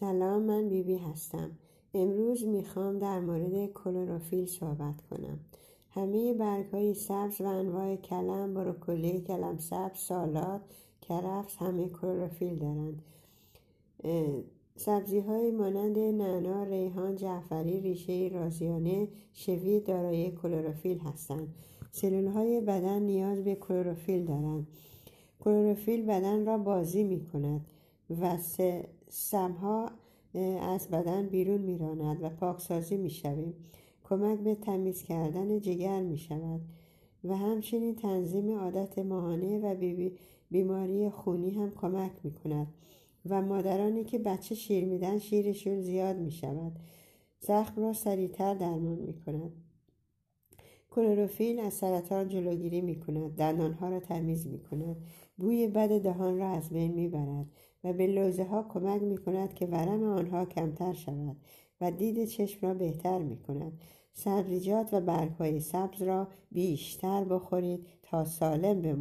سلام من بیبی بی هستم. امروز می‌خوام در مورد کلروفیل صحبت کنم. همه برگ های سبز و انواع کلم بروکلی کلم سبز سالاد کرفس همه کلروفیل دارند. سبزی های مانند نعنا ریحان جعفری ریشه رازیانه شوی دارای کلروفیل هستند. سلول های بدن نیاز به کلروفیل دارند. کلروفیل بدن را بازی می کند و سمها از بدن بیرون میراند و پاکسازی می شویم. کمک به تمیز کردن جگر می شود و همچنین تنظیم عادت ماهانه و بیماری خونی هم کمک می کند و مادرانی که بچه شیر میدن شیرشون زیاد می شود زخم را سریعتر درمان می کند کلروفیل از سرطان جلوگیری می کند دندانها را تمیز می کند بوی بد دهان را از بین می برد و به لوزه ها کمک می کند که ورم آنها کمتر شود و دید چشم را بهتر می کند سبزیجات و برگهای سبز را بیشتر بخورید تا سالم بمانید